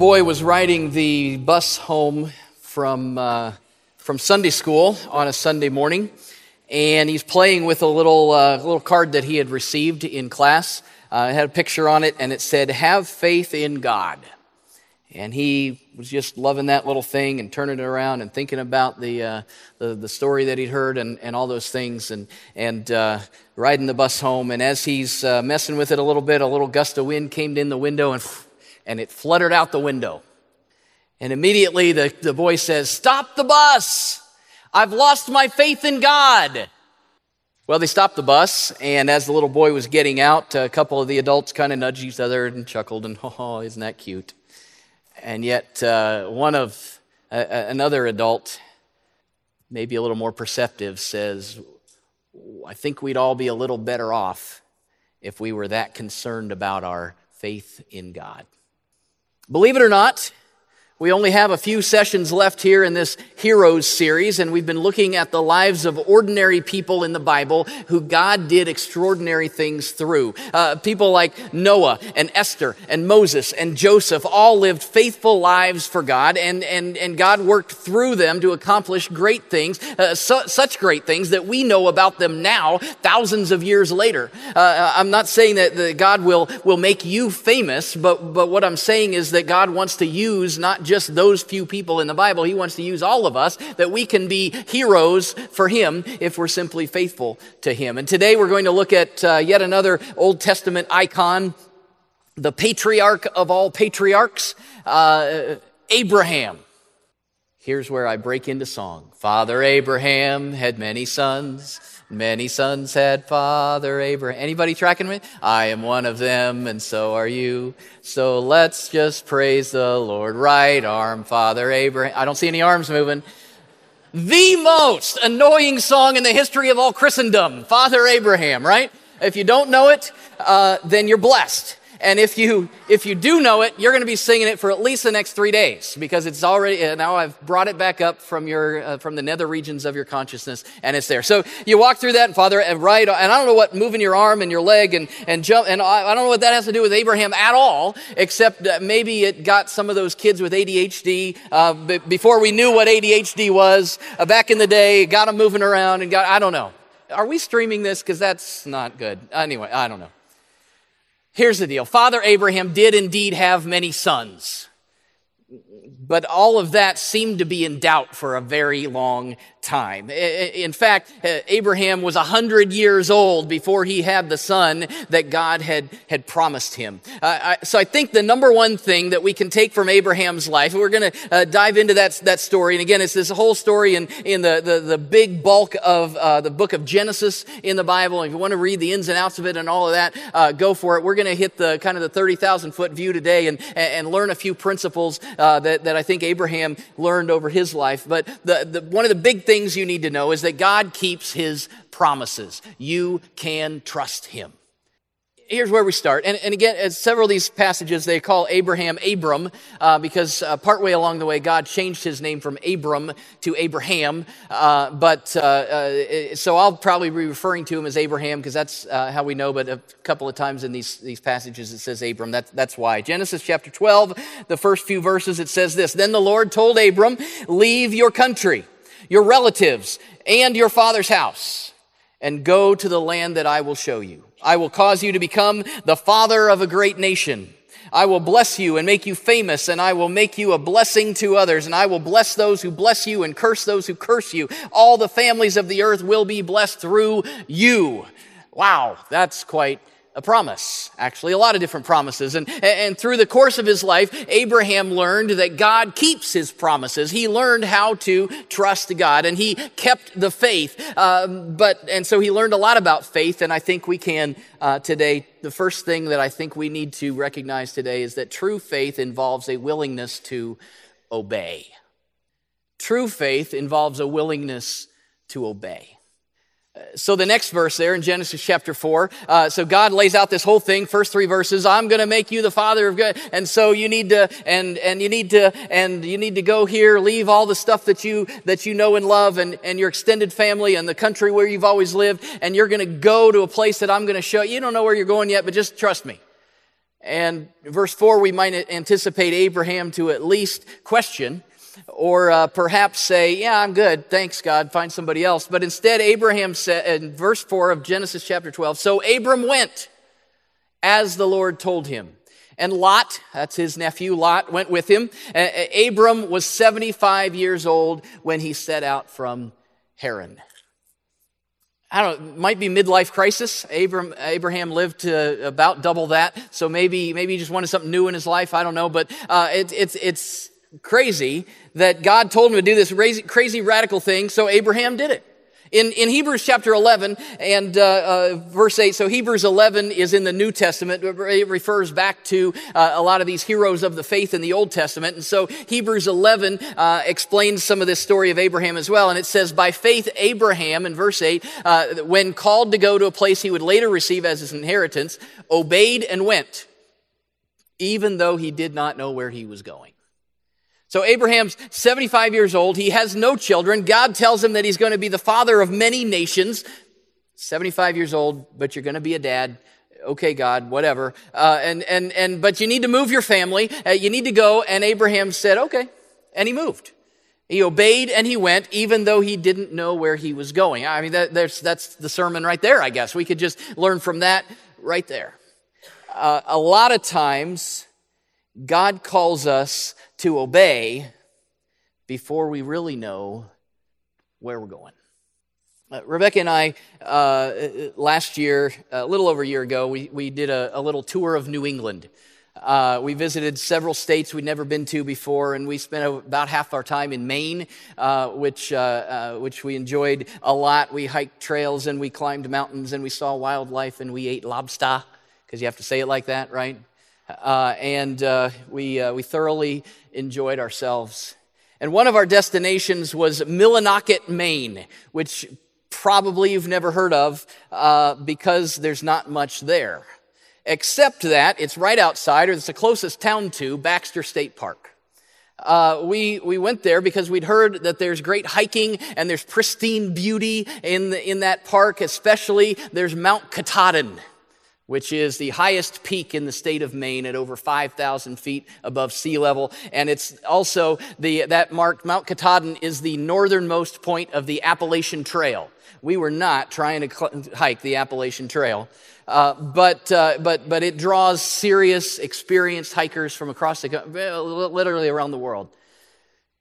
boy was riding the bus home from, uh, from Sunday school on a Sunday morning, and he's playing with a little, uh, little card that he had received in class. Uh, it had a picture on it, and it said, Have faith in God. And he was just loving that little thing and turning it around and thinking about the, uh, the, the, story that he'd heard and, and all those things and, and uh, riding the bus home. And as he's uh, messing with it a little bit, a little gust of wind came in the window and and it fluttered out the window. And immediately the, the boy says, Stop the bus! I've lost my faith in God. Well, they stopped the bus, and as the little boy was getting out, a couple of the adults kind of nudged each other and chuckled, and oh, isn't that cute? And yet, uh, one of another adult, maybe a little more perceptive, says, I think we'd all be a little better off if we were that concerned about our faith in God. Believe it or not, we only have a few sessions left here in this Heroes series, and we've been looking at the lives of ordinary people in the Bible who God did extraordinary things through. Uh, people like Noah and Esther and Moses and Joseph all lived faithful lives for God, and, and, and God worked through them to accomplish great things, uh, su- such great things that we know about them now, thousands of years later. Uh, I'm not saying that, that God will, will make you famous, but, but what I'm saying is that God wants to use not just those few people in the Bible. He wants to use all of us that we can be heroes for Him if we're simply faithful to Him. And today we're going to look at uh, yet another Old Testament icon, the patriarch of all patriarchs, uh, Abraham. Here's where I break into song. Father Abraham had many sons. Many sons had Father Abraham. Anybody tracking me? I am one of them, and so are you. So let's just praise the Lord. Right arm, Father Abraham. I don't see any arms moving. The most annoying song in the history of all Christendom, Father Abraham, right? If you don't know it, uh, then you're blessed. And if you, if you do know it, you're going to be singing it for at least the next three days because it's already, uh, now I've brought it back up from your, uh, from the nether regions of your consciousness and it's there. So you walk through that and Father, and right, and I don't know what moving your arm and your leg and, and jump, and I, I don't know what that has to do with Abraham at all, except maybe it got some of those kids with ADHD, uh, b- before we knew what ADHD was, uh, back in the day, got them moving around and got, I don't know. Are we streaming this? Because that's not good. Anyway, I don't know. Here's the deal. Father Abraham did indeed have many sons, but all of that seemed to be in doubt for a very long time. In fact, uh, Abraham was 100 years old before he had the son that God had, had promised him. Uh, I, so I think the number one thing that we can take from Abraham's life, we're going to uh, dive into that, that story. And again, it's this whole story in, in the, the, the big bulk of uh, the book of Genesis in the Bible. If you want to read the ins and outs of it and all of that, uh, go for it. We're going to hit the kind of the 30,000 foot view today and, and learn a few principles uh, that, that I think Abraham learned over his life. But the, the, one of the big things you need to know is that God keeps his promises. You can trust him here's where we start. And, and again, as several of these passages, they call Abraham Abram uh, because uh, partway along the way, God changed his name from Abram to Abraham. Uh, but uh, uh, so I'll probably be referring to him as Abraham because that's uh, how we know. But a couple of times in these, these passages, it says Abram. That, that's why. Genesis chapter 12, the first few verses, it says this Then the Lord told Abram, Leave your country, your relatives, and your father's house, and go to the land that I will show you. I will cause you to become the father of a great nation. I will bless you and make you famous, and I will make you a blessing to others, and I will bless those who bless you and curse those who curse you. All the families of the earth will be blessed through you. Wow, that's quite a promise, actually, a lot of different promises. And, and through the course of his life, Abraham learned that God keeps his promises. He learned how to trust God and he kept the faith. Um, but, and so he learned a lot about faith. And I think we can uh, today, the first thing that I think we need to recognize today is that true faith involves a willingness to obey. True faith involves a willingness to obey so the next verse there in Genesis chapter 4, uh, so God lays out this whole thing, first three verses, I'm going to make you the father of good. And so you need to, and, and you need to, and you need to go here, leave all the stuff that you, that you know and love and, and your extended family and the country where you've always lived. And you're going to go to a place that I'm going to show you. You don't know where you're going yet, but just trust me. And verse 4, we might anticipate Abraham to at least question or uh, perhaps say, Yeah, I'm good. Thanks, God. Find somebody else. But instead, Abraham said in verse 4 of Genesis chapter 12 So Abram went as the Lord told him. And Lot, that's his nephew, Lot, went with him. Abram was 75 years old when he set out from Haran. I don't know, might be midlife crisis. Abram, Abraham lived to about double that, so maybe maybe he just wanted something new in his life. I don't know, but uh, it, it's it's crazy that God told him to do this crazy, crazy radical thing, so Abraham did it. In, in Hebrews chapter 11 and uh, uh, verse 8, so Hebrews 11 is in the New Testament. It refers back to uh, a lot of these heroes of the faith in the Old Testament. And so Hebrews 11 uh, explains some of this story of Abraham as well. And it says, By faith, Abraham, in verse 8, uh, when called to go to a place he would later receive as his inheritance, obeyed and went, even though he did not know where he was going. So Abraham's 75 years old. He has no children. God tells him that he's going to be the father of many nations. 75 years old, but you're going to be a dad. Okay, God, whatever. Uh, and, and, and, but you need to move your family. Uh, you need to go. And Abraham said, okay. And he moved. He obeyed and he went, even though he didn't know where he was going. I mean, that, that's the sermon right there, I guess. We could just learn from that right there. Uh, a lot of times, God calls us to obey before we really know where we're going. Uh, Rebecca and I, uh, last year, a little over a year ago, we, we did a, a little tour of New England. Uh, we visited several states we'd never been to before, and we spent about half our time in Maine, uh, which, uh, uh, which we enjoyed a lot. We hiked trails and we climbed mountains and we saw wildlife and we ate lobster, because you have to say it like that, right? Uh, and uh, we, uh, we thoroughly enjoyed ourselves. And one of our destinations was Millinocket, Maine, which probably you've never heard of uh, because there's not much there. Except that it's right outside, or it's the closest town to Baxter State Park. Uh, we, we went there because we'd heard that there's great hiking and there's pristine beauty in, the, in that park, especially there's Mount Katahdin which is the highest peak in the state of Maine at over 5,000 feet above sea level. And it's also the, that marked Mount Katahdin is the northernmost point of the Appalachian Trail. We were not trying to cl- hike the Appalachian Trail. Uh, but, uh, but, but it draws serious, experienced hikers from across the, literally around the world.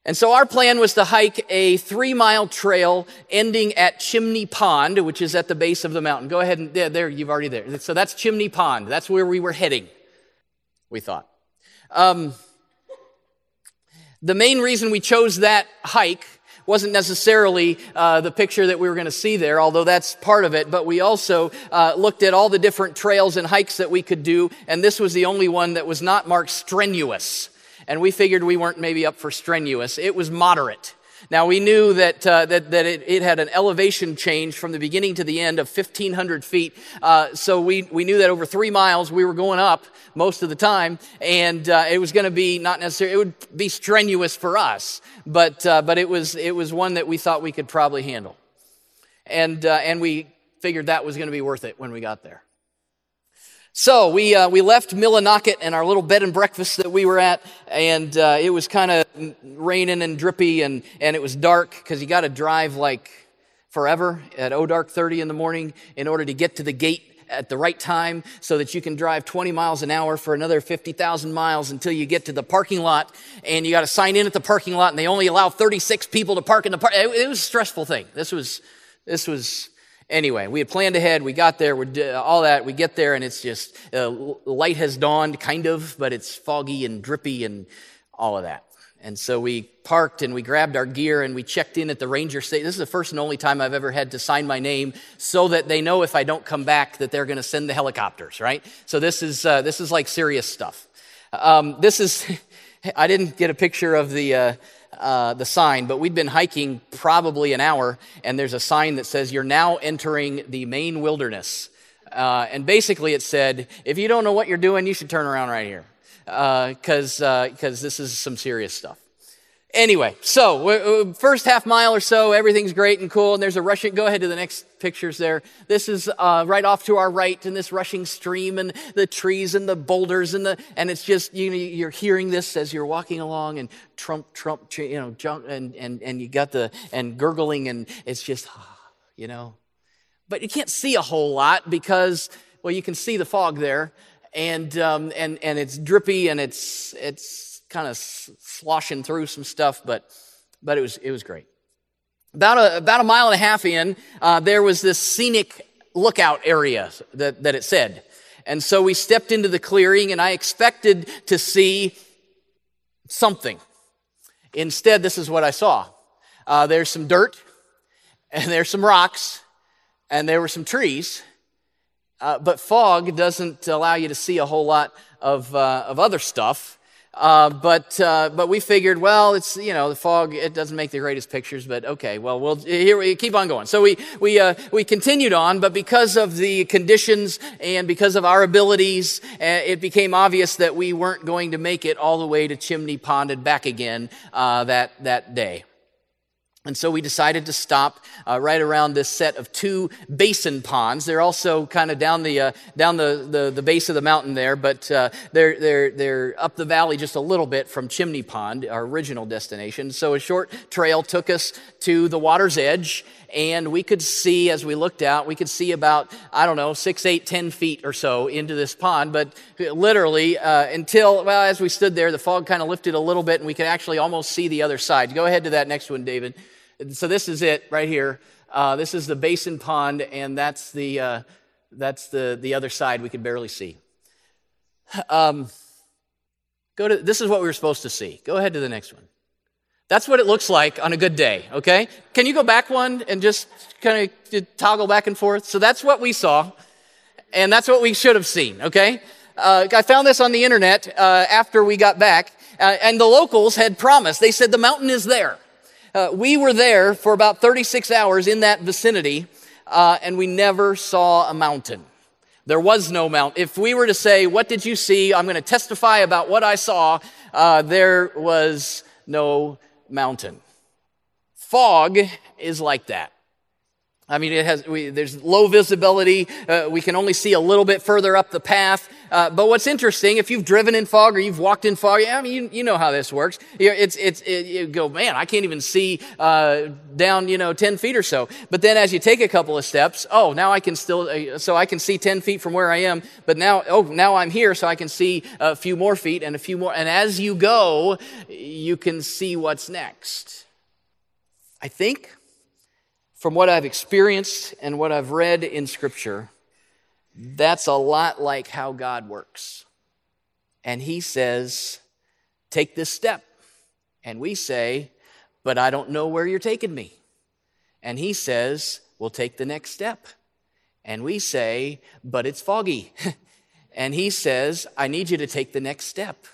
And so our plan was to hike a three mile trail ending at Chimney Pond, which is at the base of the mountain. Go ahead and there, there you've already there. So that's Chimney Pond. That's where we were heading, we thought. Um, the main reason we chose that hike wasn't necessarily uh, the picture that we were going to see there, although that's part of it, but we also uh, looked at all the different trails and hikes that we could do, and this was the only one that was not marked strenuous and we figured we weren't maybe up for strenuous. It was moderate. Now we knew that uh, that, that it, it, had an elevation change from the beginning to the end of 1,500 feet. Uh, so we we knew that over three miles we were going up most of the time, and uh, it was going to be not necessarily it would be strenuous for us, but uh, but it was it was one that we thought we could probably handle, and uh, and we figured that was going to be worth it when we got there. So we, uh, we left Millinocket and our little bed and breakfast that we were at, and uh, it was kind of raining and drippy, and, and it was dark because you got to drive like forever at O dark 30 in the morning in order to get to the gate at the right time so that you can drive 20 miles an hour for another 50,000 miles until you get to the parking lot and you got to sign in at the parking lot and they only allow 36 people to park in the park. It, it was a stressful thing. This was, this was Anyway, we had planned ahead. We got there. We all that. We get there, and it's just uh, light has dawned, kind of, but it's foggy and drippy and all of that. And so we parked and we grabbed our gear and we checked in at the ranger station. This is the first and only time I've ever had to sign my name so that they know if I don't come back that they're going to send the helicopters, right? So this is uh, this is like serious stuff. Um, this is. I didn't get a picture of the. Uh, uh, the sign, but we'd been hiking probably an hour, and there's a sign that says, You're now entering the Maine wilderness. Uh, and basically, it said, If you don't know what you're doing, you should turn around right here, because uh, uh, this is some serious stuff. Anyway, so first half mile or so, everything's great and cool, and there's a rushing. Go ahead to the next pictures there. This is uh, right off to our right, and this rushing stream, and the trees, and the boulders, and the and it's just you know you're hearing this as you're walking along, and trump, trump, you know, jump, and and and you got the and gurgling, and it's just, you know, but you can't see a whole lot because well, you can see the fog there, and um, and and it's drippy, and it's it's kind of sloshing through some stuff, but, but it, was, it was great. About a, about a mile and a half in, uh, there was this scenic lookout area that, that it said. And so we stepped into the clearing, and I expected to see something. Instead, this is what I saw uh, there's some dirt, and there's some rocks, and there were some trees. Uh, but fog doesn't allow you to see a whole lot of, uh, of other stuff. Uh, but uh, but we figured, well, it's you know the fog. It doesn't make the greatest pictures, but okay. Well, we'll here we keep on going. So we we uh, we continued on, but because of the conditions and because of our abilities, uh, it became obvious that we weren't going to make it all the way to Chimney Pond and back again uh, that that day. And so we decided to stop uh, right around this set of two basin ponds. They're also kind of down the uh, down the, the, the base of the mountain there, but uh, they're they're they're up the valley just a little bit from Chimney Pond, our original destination. So a short trail took us to the water's edge, and we could see as we looked out, we could see about I don't know six, eight, ten feet or so into this pond. But literally uh, until well, as we stood there, the fog kind of lifted a little bit, and we could actually almost see the other side. Go ahead to that next one, David. So this is it right here. Uh, this is the basin pond, and that's the uh, that's the the other side we could barely see. Um, go to this is what we were supposed to see. Go ahead to the next one. That's what it looks like on a good day, okay? Can you go back one and just kind of toggle back and forth? So that's what we saw, and that's what we should have seen, okay? Uh, I found this on the internet uh, after we got back, uh, and the locals had promised. They said the mountain is there. Uh, we were there for about 36 hours in that vicinity, uh, and we never saw a mountain. There was no mountain. If we were to say, What did you see? I'm going to testify about what I saw, uh, there was no mountain. Fog is like that. I mean, it has, we, there's low visibility. Uh, we can only see a little bit further up the path. Uh, but what's interesting, if you've driven in fog or you've walked in fog, yeah, I mean, you, you know how this works. You, it's, it's, it, you go, man, I can't even see uh, down, you know, 10 feet or so. But then as you take a couple of steps, oh, now I can still, uh, so I can see 10 feet from where I am. But now, oh, now I'm here, so I can see a few more feet and a few more. And as you go, you can see what's next. I think from what I've experienced and what I've read in Scripture, that's a lot like how God works. And He says, Take this step. And we say, But I don't know where you're taking me. And He says, We'll take the next step. And we say, But it's foggy. and He says, I need you to take the next step.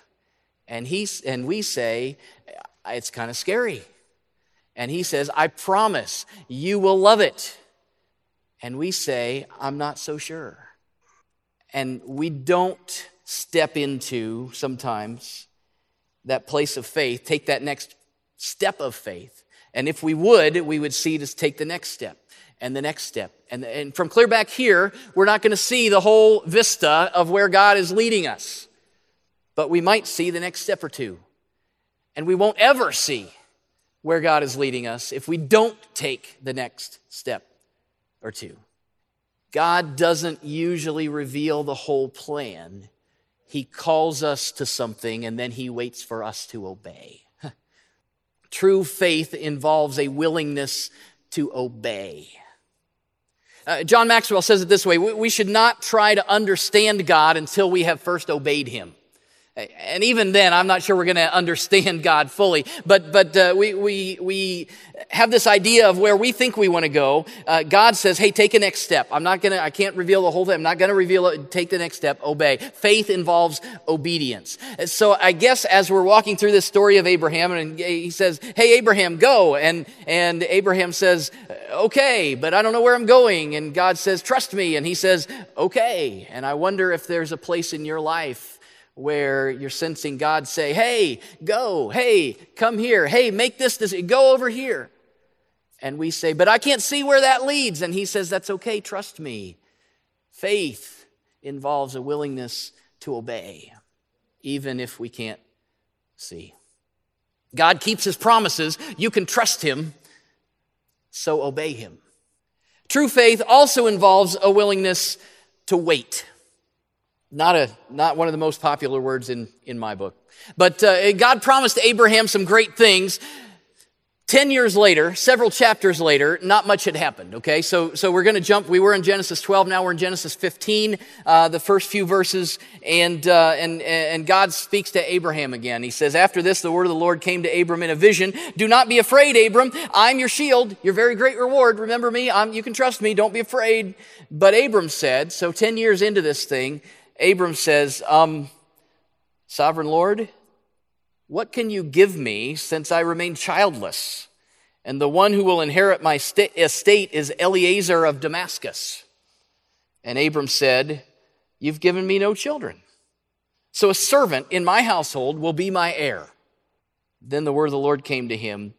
And, he, and we say, It's kind of scary. And he says, I promise you will love it. And we say, I'm not so sure. And we don't step into sometimes that place of faith, take that next step of faith. And if we would, we would see to take the next step and the next step. And, and from clear back here, we're not going to see the whole vista of where God is leading us. But we might see the next step or two. And we won't ever see where God is leading us if we don't take the next step or two. God doesn't usually reveal the whole plan. He calls us to something and then he waits for us to obey. True faith involves a willingness to obey. Uh, John Maxwell says it this way we, we should not try to understand God until we have first obeyed him. And even then, I'm not sure we're going to understand God fully. But, but uh, we, we, we have this idea of where we think we want to go. Uh, God says, hey, take a next step. I'm not going to, I can't reveal the whole thing. I'm not going to reveal it. Take the next step. Obey. Faith involves obedience. So I guess as we're walking through this story of Abraham, and he says, hey, Abraham, go. And, and Abraham says, okay, but I don't know where I'm going. And God says, trust me. And he says, okay. And I wonder if there's a place in your life where you're sensing God say, Hey, go, hey, come here, hey, make this, this, go over here. And we say, But I can't see where that leads. And He says, That's okay, trust me. Faith involves a willingness to obey, even if we can't see. God keeps His promises. You can trust Him, so obey Him. True faith also involves a willingness to wait. Not, a, not one of the most popular words in, in my book. But uh, God promised Abraham some great things. Ten years later, several chapters later, not much had happened, okay? So, so we're going to jump. We were in Genesis 12, now we're in Genesis 15, uh, the first few verses, and, uh, and, and God speaks to Abraham again. He says, After this, the word of the Lord came to Abram in a vision. Do not be afraid, Abram. I'm your shield, your very great reward. Remember me, I'm, you can trust me, don't be afraid. But Abram said, so 10 years into this thing, Abram says, um, Sovereign Lord, what can you give me since I remain childless? And the one who will inherit my estate is Eliezer of Damascus. And Abram said, You've given me no children. So a servant in my household will be my heir. Then the word of the Lord came to him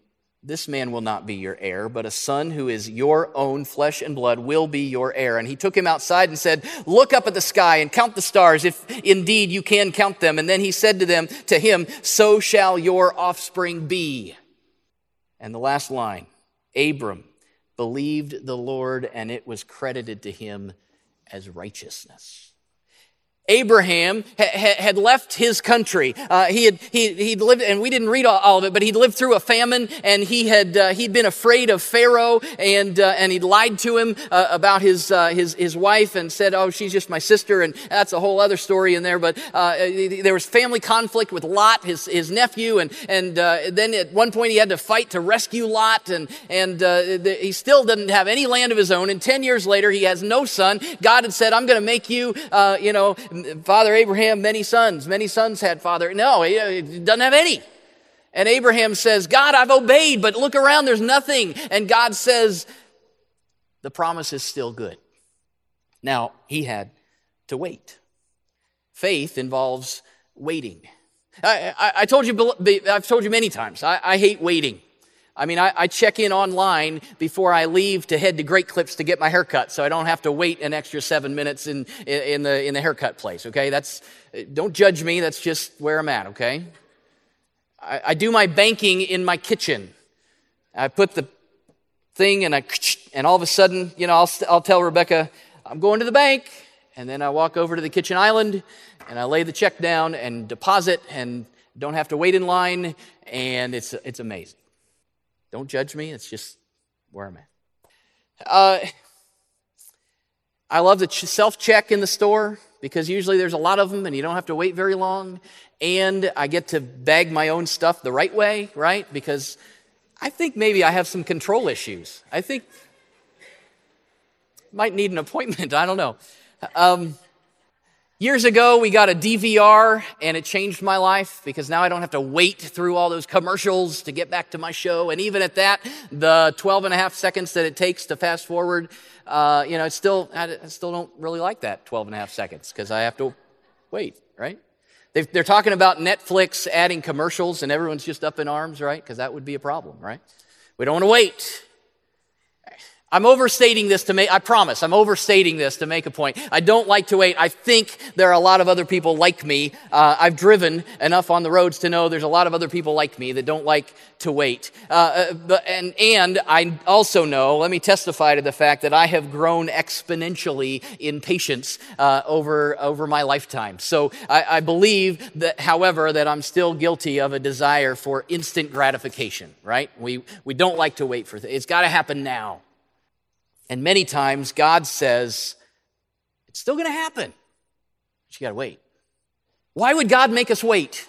this man will not be your heir, but a son who is your own flesh and blood will be your heir. And he took him outside and said, Look up at the sky and count the stars, if indeed you can count them. And then he said to them, to him, So shall your offspring be. And the last line Abram believed the Lord, and it was credited to him as righteousness. Abraham had left his country. Uh, he had he, he'd lived, and we didn't read all of it, but he'd lived through a famine, and he had uh, he'd been afraid of Pharaoh, and uh, and he'd lied to him uh, about his uh, his his wife, and said, "Oh, she's just my sister," and that's a whole other story in there. But uh, there was family conflict with Lot, his his nephew, and and then at one point he had to fight to rescue Lot, and and the, he still didn't have any land of his own. And ten years later, he has no son. God had said, "I'm going to make you, you know." Father Abraham, many sons. Many sons had father. No, uh, he doesn't have any. And Abraham says, God, I've obeyed, but look around, there's nothing. And God says, the promise is still good. Now, he had to wait. Faith involves waiting. I, I, I told you, I've told you many times, I, I hate waiting. I mean, I, I, check in online before I leave to head to Great Clips to get my haircut, so I don't have to wait an extra seven minutes in, in, in, the, in the haircut place, okay? That's, eh, don't judge me, that's just where I'm at, okay? I, I do my banking in my kitchen. I put the thing and I, and all of a sudden, you know, I'll, I'll tell Rebecca, I'm going to the bank. And then I walk over to the kitchen island and I lay the check down and deposit and don't have to wait in line. And it's, it's amazing. Don't judge me. It's just where I'm at. Uh, I love the self check in the store because usually there's a lot of them and you don't have to wait very long. And I get to bag my own stuff the right way, right? Because I think maybe I have some control issues. I think might need an appointment. I don't know. Um, Years ago, we got a DVR and it changed my life because now I don't have to wait through all those commercials to get back to my show. And even at that, the 12 and a half seconds that it takes to fast forward, uh, you know, it's still, I still don't really like that 12 and a half seconds because I have to wait, right? they are talking about Netflix adding commercials and everyone's just up in arms, right? Because that would be a problem, right? We don't want to wait. I'm overstating this to make, I promise, I'm overstating this to make a point. I don't like to wait. I think there are a lot of other people like me. Uh, I've driven enough on the roads to know there's a lot of other people like me that don't like to wait. Uh, uh, and, and I also know, let me testify to the fact that I have grown exponentially in patience uh, over, over my lifetime. So I, I believe that, however, that I'm still guilty of a desire for instant gratification, right? We, we don't like to wait for things. It's got to happen now. And many times God says, it's still going to happen. But you got to wait. Why would God make us wait?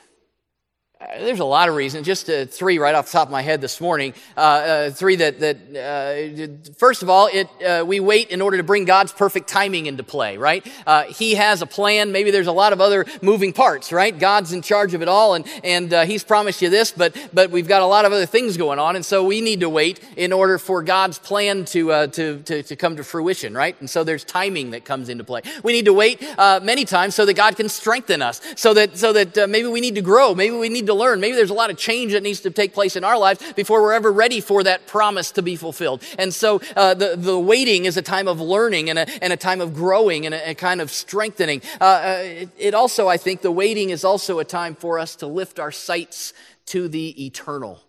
Uh, there's a lot of reasons, just uh, three right off the top of my head this morning. Uh, uh three that, that uh, first of all, it, uh, we wait in order to bring God's perfect timing into play, right? he has a plan. Maybe there's a lot of other moving parts, right? God's in charge of it all, and, and He's promised you this, but, but we've got a lot of other things going on, and so we need to wait in order for God's plan to, to, to, to, come to fruition, right? And so there's timing that comes into play. We need to wait many times so that God can strengthen us, so that, so that maybe we need to grow, maybe we need to learn. Maybe there's a lot of change that needs to take place in our lives before we're ever ready for that promise to be fulfilled. And so uh, the, the waiting is a time of learning and a, and a time of growing and a, a kind of strengthening. Uh, uh, it, it also, I think, the waiting is also a time for us to lift our sights to the eternal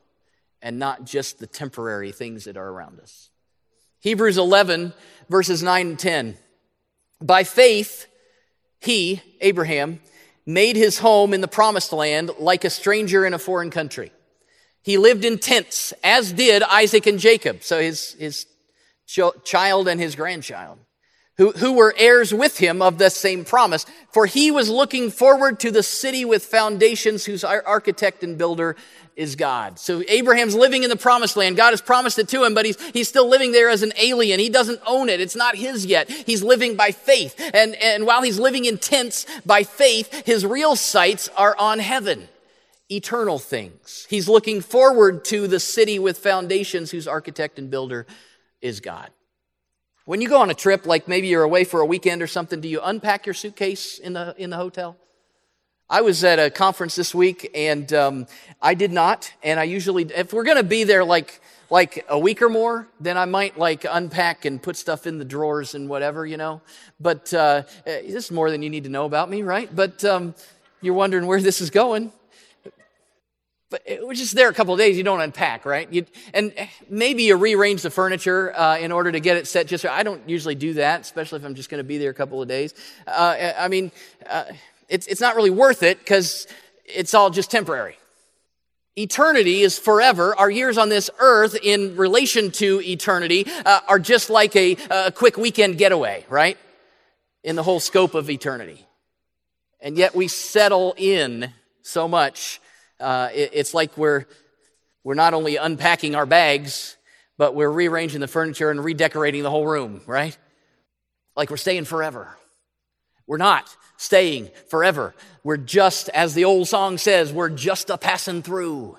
and not just the temporary things that are around us. Hebrews 11, verses 9 and 10. By faith, he, Abraham, made his home in the promised land like a stranger in a foreign country. He lived in tents, as did Isaac and Jacob, so his, his child and his grandchild, who, who were heirs with him of the same promise. For he was looking forward to the city with foundations, whose architect and builder is God. So Abraham's living in the promised land. God has promised it to him, but he's, he's still living there as an alien. He doesn't own it. It's not his yet. He's living by faith. And, and while he's living in tents by faith, his real sights are on heaven, eternal things. He's looking forward to the city with foundations whose architect and builder is God. When you go on a trip, like maybe you're away for a weekend or something, do you unpack your suitcase in the, in the hotel? I was at a conference this week and um, I did not. And I usually, if we're going to be there like, like a week or more, then I might like unpack and put stuff in the drawers and whatever, you know. But uh, eh, this is more than you need to know about me, right? But um, you're wondering where this is going. But we're just there a couple of days, you don't unpack, right? You, and maybe you rearrange the furniture uh, in order to get it set just I don't usually do that, especially if I'm just going to be there a couple of days. Uh, I mean, uh, it's, it's not really worth it because it's all just temporary. Eternity is forever. Our years on this earth in relation to eternity uh, are just like a, a quick weekend getaway, right? In the whole scope of eternity. And yet we settle in so much. Uh, it, it's like we're, we're not only unpacking our bags, but we're rearranging the furniture and redecorating the whole room, right? Like we're staying forever. We're not staying forever. We're just, as the old song says, we're just a passing through.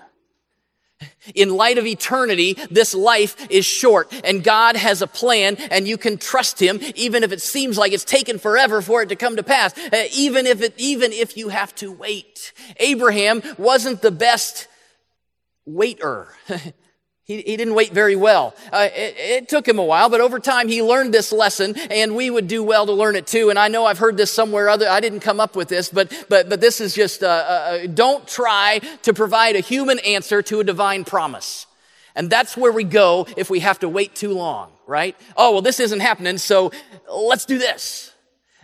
In light of eternity, this life is short and God has a plan and you can trust Him even if it seems like it's taken forever for it to come to pass. Uh, even if it, even if you have to wait. Abraham wasn't the best waiter. He, he didn't wait very well. Uh, it, it, took him a while, but over time he learned this lesson, and we would do well to learn it too. And I know I've heard this somewhere other. I didn't come up with this, but but but this is just uh, uh, uh, don't try to provide a human answer to a divine promise. And that's where we go if we have to wait too long, right? Oh well, this isn't happening, so let's do this.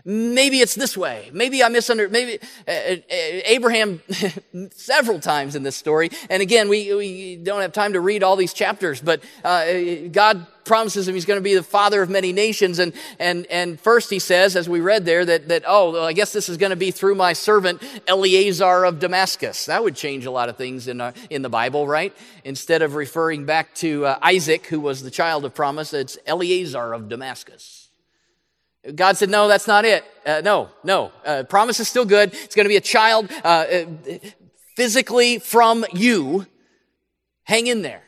Maybe it's this way. Maybe I misunderstood. Maybe uh, uh, Abraham, several times in this story. And again, we, we don't have time to read all these chapters, but uh, God promises him he's going to be the father of many nations. And, and, and first he says, as we read there, that, that oh, well, I guess this is going to be through my servant Eleazar of Damascus. That would change a lot of things in, uh, in the Bible, right? Instead of referring back to uh, Isaac, who was the child of promise, it's Eleazar of Damascus. God said, No, that's not it. Uh, no, no. Uh, promise is still good. It's going to be a child uh, uh, physically from you. Hang in there.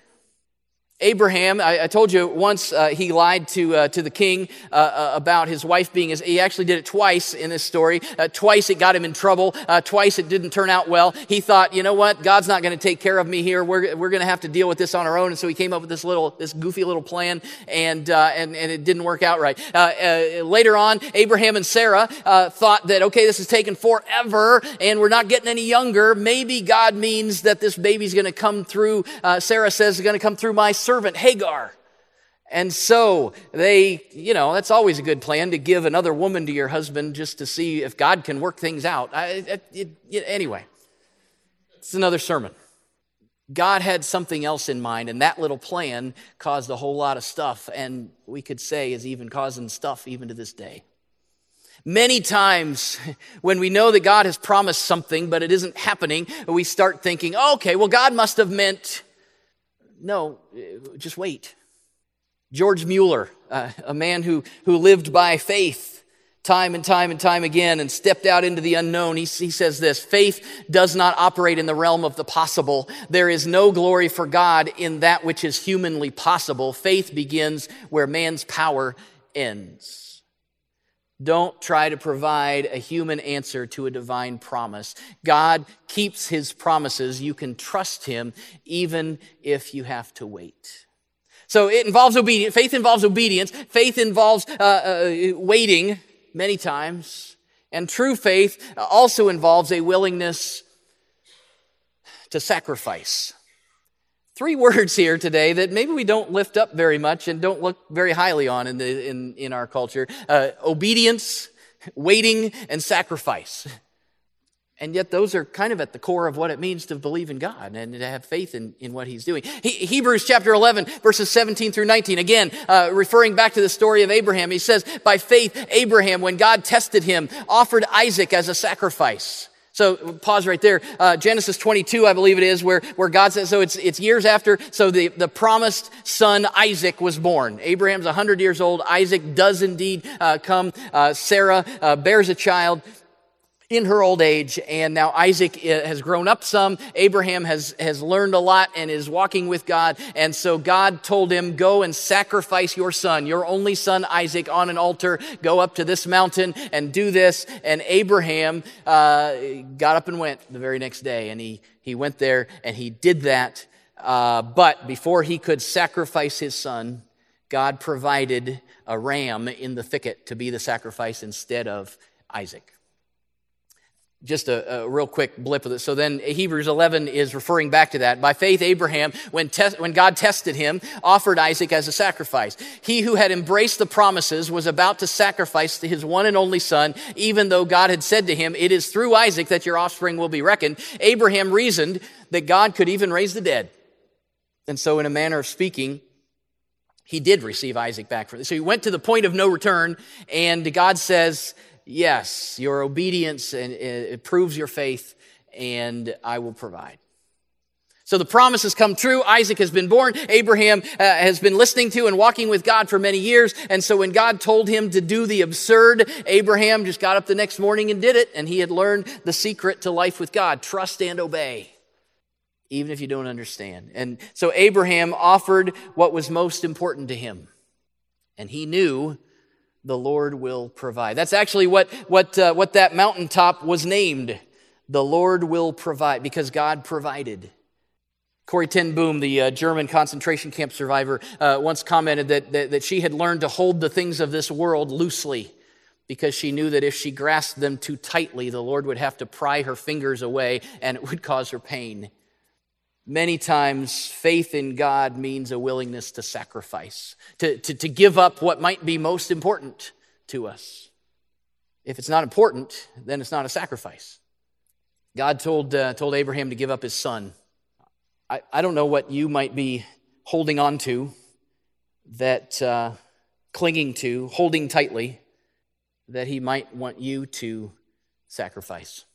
Abraham, I, I, told you once uh, he lied to, uh, to the king uh, uh about his wife being his, he actually did it twice in this story. Uh, twice it got him in trouble. Uh, twice it didn't turn out well. He thought, you know what? God's not going to take care of me here. We're, we're going to have to deal with this on our own. And so he came up with this little, this goofy little plan and, and, and it didn't work out right. later on, Abraham and Sarah thought that, okay, this is taking forever and we're not getting any younger. Maybe God means that this baby's going to come through, Sarah says, is going to come through my servant Hagar. And so they, you know, that's always a good plan to give another woman to your husband just to see if God can work things out. I, it, it, anyway, it's another sermon. God had something else in mind, and that little plan caused a whole lot of stuff, and we could say is even causing stuff even to this day. Many times when we know that God has promised something, but it isn't happening, we start thinking, okay, well, God must have meant, no, just wait. George Mueller, uh, a man who, who lived by faith, time and time and time again and stepped out into the unknown. He, he, says this faith does not operate in the realm of the possible. There is no glory for God in that which is humanly possible. Faith begins where man's power ends. Don't try to provide a human answer to a divine promise. God keeps his promises. You can trust him even if you have to wait. So it involves obedience. Faith involves obedience. Faith involves uh, uh, waiting many times. And true faith also involves a willingness to sacrifice. Three words here today that maybe we don't lift up very much and don't look very highly on in, the, in, in our culture uh, obedience, waiting, and sacrifice. And yet, those are kind of at the core of what it means to believe in God and to have faith in, in what He's doing. He, Hebrews chapter 11, verses 17 through 19, again, uh, referring back to the story of Abraham, he says, By faith, Abraham, when God tested him, offered Isaac as a sacrifice. So pause right there. Uh, Genesis 22, I believe it is, where, where God says, so it's, it's years after, so the, the promised son Isaac was born. Abraham's 100 years old. Isaac does indeed uh, come. Uh, Sarah uh, bears a child in her old age. And now Isaac uh, has grown up some. Abraham has, has learned a lot and is walking with God. And so God told him, Go and sacrifice your son, your only son Isaac, on an altar. Go up to this mountain and do this. And Abraham uh, got up and went the very next day. And he, he went there and he did that. Uh, but before he could sacrifice his son, God provided a ram in the thicket to be the sacrifice instead of Isaac just a, a, real quick blip of it. So then Hebrews 11 is referring back to that. By faith, Abraham, when, te- when God tested him, offered Isaac as a sacrifice. He who had embraced the promises was about to sacrifice his one and only son, even though God had said to him, It is through Isaac that your offspring will be reckoned. Abraham reasoned that God could even raise the dead. And so, in a manner of speaking, he did receive Isaac back from this. So he went to the point of no return, and God says, Yes, your obedience and it proves your faith, and I will provide. So the promise has come true. Isaac has been born. Abraham uh, has been listening to and walking with God for many years. And so when God told him to do the absurd, Abraham just got up the next morning and did it. And he had learned the secret to life with God trust and obey, even if you don't understand. And so Abraham offered what was most important to him. And he knew the Lord will provide. That's actually what, what, uh, what that mountaintop was named. The Lord will provide, because God provided. Corrie ten Boom, the uh, German concentration camp survivor, uh, once commented that, that, that she had learned to hold the things of this world loosely because she knew that if she grasped them too tightly, the Lord would have to pry her fingers away and it would cause her pain. Many times, faith in God means a willingness to sacrifice, to, to, to, give up what might be most important to us. If it's not important, then it's not a sacrifice. God told, uh, told Abraham to give up his son. I, I don't know what you might be holding on to, that uh, clinging to, holding tightly, that he might want you to sacrifice.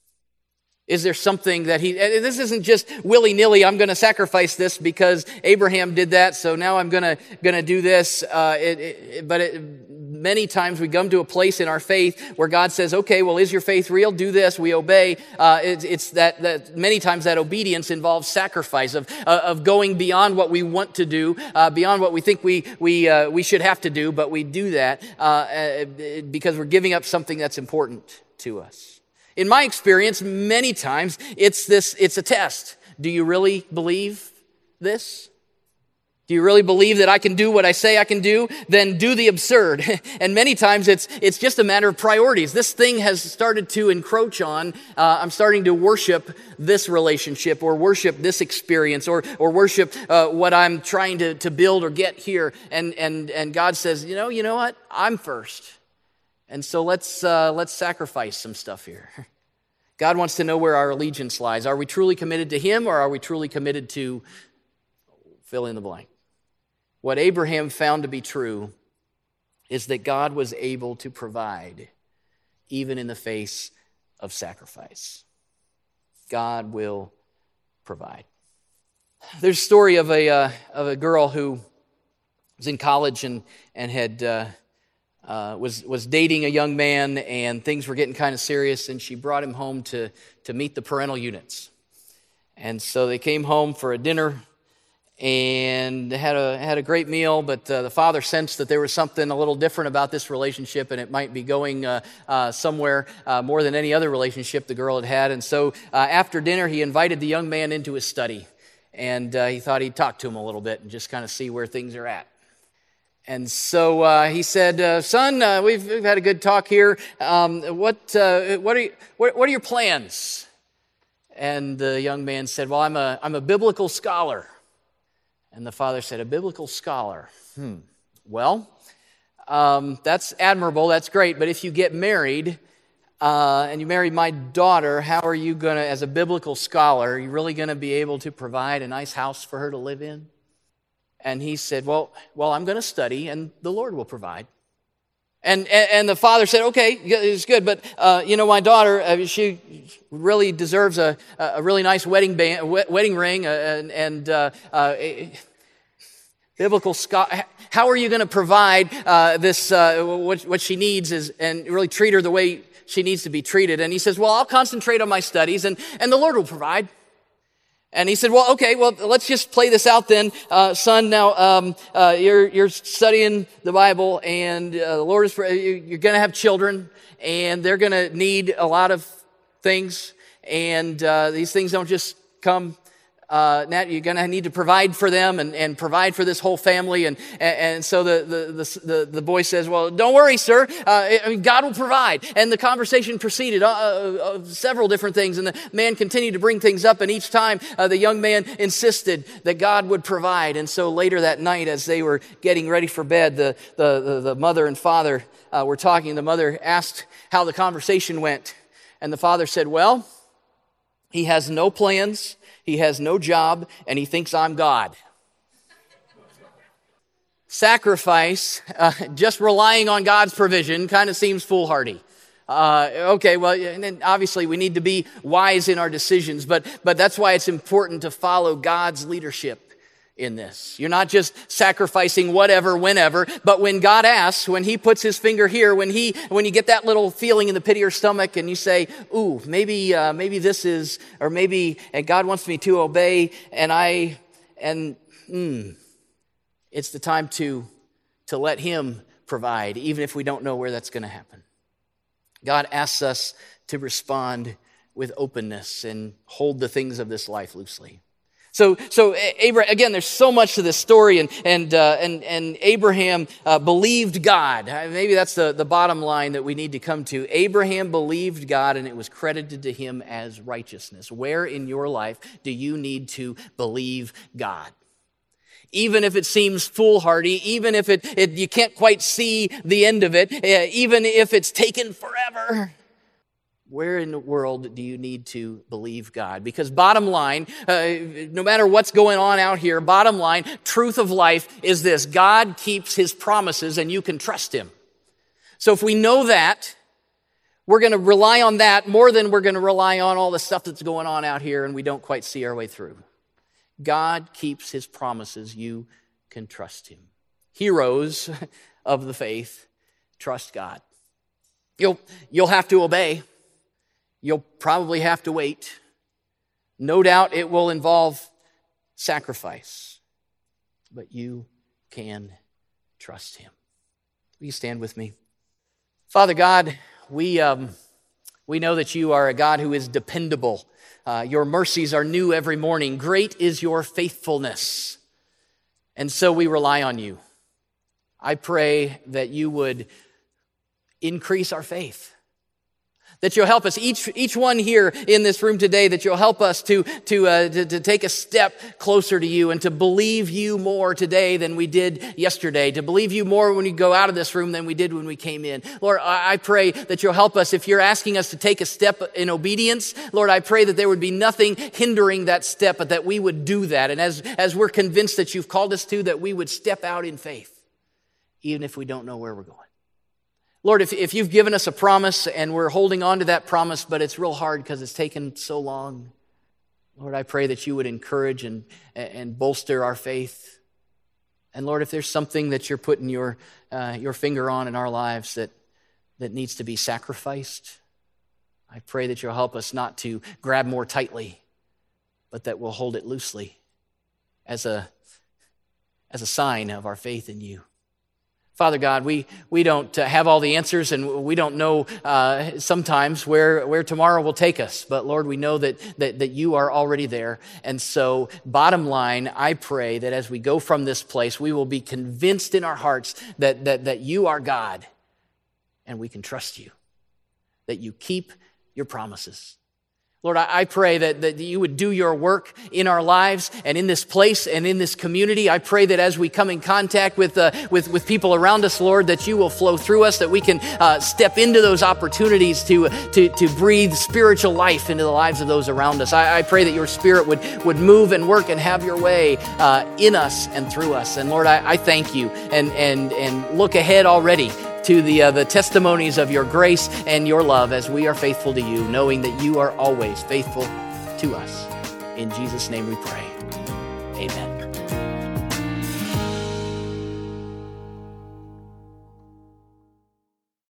Is there something that he, this isn't just willy nilly, I'm going to sacrifice this because Abraham did that, so now I'm going to, going to do this. Uh, it, it, but it, many times we come to a place in our faith where God says, okay, well, is your faith real? Do this. We obey. Uh, it's that, that many times that obedience involves sacrifice of, uh, of going beyond what we want to do, uh, beyond what we think we, we, uh, we should have to do, but we do that uh, because we're giving up something that's important to us. In my experience, many times it's this, it's a test. Do you really believe this? Do you really believe that I can do what I say I can do? Then do the absurd. and many times it's, it's just a matter of priorities. This thing has started to encroach on. Uh, I'm starting to worship this relationship or worship this experience or, or worship uh, what I'm trying to, to build or get here. And, and, and God says, you know, you know what? I'm first. And so let's, uh, let's sacrifice some stuff here. God wants to know where our allegiance lies. Are we truly committed to Him or are we truly committed to fill in the blank? What Abraham found to be true is that God was able to provide. even in the face of sacrifice. God will provide. There's a story of a, uh, of a girl who was in college and, and had, uh, uh, was, was dating a young man, and things were getting kind of serious, and she brought him home to, to meet the parental units. And so they came home for a dinner and had a, had a great meal, but uh, the father sensed that there was something a little different about this relationship and it might be going uh, uh, somewhere uh, more than any other relationship the girl had had. And so uh, after dinner, he invited the young man into his study and he thought he'd talk to him a little bit and just kind of see where things are at. And so he said, Son, we've, we've, had a good talk here. Um, what, what, are you, what, what are your plans? And the young man said, Well, I'm a, I'm a biblical scholar. And the father said, A biblical scholar. Hmm. Well, um, that's admirable, that's great, but if you get married uh, and you marry my daughter, how are you going to, as a biblical scholar, are you really going to be able to provide a nice house for her to live in? And he said, Well, well I'm going to study, and the Lord will provide. And, and, the father said, okay, it's good, but, uh, you know, my daughter, uh, she really deserves a, a really nice wedding, band, wedding ring uh, and, and uh, uh biblical. How are you going to provide this, what, what she needs is, and really treat her the way she needs to be treated? And he says, well, I'll concentrate on my studies and, and the Lord will provide. And he said, well, okay, well, let's just play this out then. Uh, son, now, um, uh, you're, you're studying the Bible and uh, the Lord is, you're going to have children and they're going to need a lot of things. And uh, these things don't just come uh, Nat, you're going to need to provide for them and, and provide for this whole family. And, and, so the, the, the, the, boy says, Well, don't worry, sir. Uh, I mean, God will provide. And the conversation proceeded uh, uh, several different things. And the man continued to bring things up. And each time uh, the young man insisted that God would provide. And so later that night, as they were getting ready for bed, the, the, the, the mother and father uh, were talking. The mother asked how the conversation went. And the father said, Well, he has no plans he has no job, and he thinks I'm God. Sacrifice, uh, just relying on God's provision, kind of seems foolhardy. Uh, okay, well, and then obviously we need to be wise in our decisions, but, but that's why it's important to follow God's leadership in this. You're not just sacrificing whatever, whenever, but when God asks, when He puts His finger here, when He, when you get that little feeling in the pit of your stomach and you say, ooh, maybe, uh, maybe this is, or maybe and God wants me to obey and I, and, mm, it's the time to, to let Him provide, even if we don't know where that's going to happen. God asks us to respond with openness and hold the things of this life loosely. So, so Abraham, again, there's so much to this story, and, and, uh, and, and Abraham uh, believed God. Uh, maybe that's the, the bottom line that we need to come to. Abraham believed God, and it was credited to him as righteousness. Where in your life do you need to believe God? even if it seems foolhardy, even if it, it, you can't quite see the end of it, uh, even if it's taken forever where in the world do you need to believe God? Because bottom line, uh, no matter what's going on out here, bottom line, truth of life is this God keeps his promises and you can trust him. So if we know that, we're going to rely on that more than we're going to rely on all the stuff that's going on out here and we don't quite see our way through. God keeps his promises. You can trust him. Heroes of the faith, trust God. You'll, you'll have to obey. You'll probably have to wait. No doubt it will involve sacrifice, but you can trust Him. Will you stand with me? Father God, we, um, we know that you are a God who is dependable. Uh, your mercies are new every morning. Great is your faithfulness. And so we rely on you. I pray that you would increase our faith that you'll help us, each, each one here in this room today, that you'll help us to, to, uh, to, to, take a step closer to you and to believe you more today than we did yesterday, to believe you more when we go out of this room than we did when we came in. Lord, I, pray that you'll help us if you're asking us to take a step in obedience. Lord, I pray that there would be nothing hindering that step, but that we would do that. And as, as we're convinced that you've called us to, that we would step out in faith, even if we don't know where we're going. Lord, if, if you've given us a promise and we're holding on to that promise, but it's real hard because it's taken so long, Lord, I pray that you would encourage and, and bolster our faith. And Lord, if there's something that you're putting your, uh, your finger on in our lives that, that needs to be sacrificed, I pray that you'll help us not to grab more tightly, but that we'll hold it loosely as a, as a sign of our faith in you. Father God, we, we don't uh, have all the answers and we don't know uh, sometimes where, where tomorrow will take us. But Lord, we know that, that, that you are already there. And so, bottom line, I pray that as we go from this place, we will be convinced in our hearts that, that, that you are God and we can trust you, that you keep your promises. Lord, I pray that, that you would do your work in our lives and in this place and in this community. I pray that as we come in contact with, uh, with, with people around us, Lord, that you will flow through us, that we can uh, step into those opportunities to, to, to breathe spiritual life into the lives of those around us. I, I pray that your spirit would, would move and work and have your way uh, in us and through us. And Lord, I, I thank you and, and, and look ahead already to the, uh, the testimonies of your grace and your love as we are faithful to you, knowing that you are always faithful to us. In Jesus' name we pray. Amen.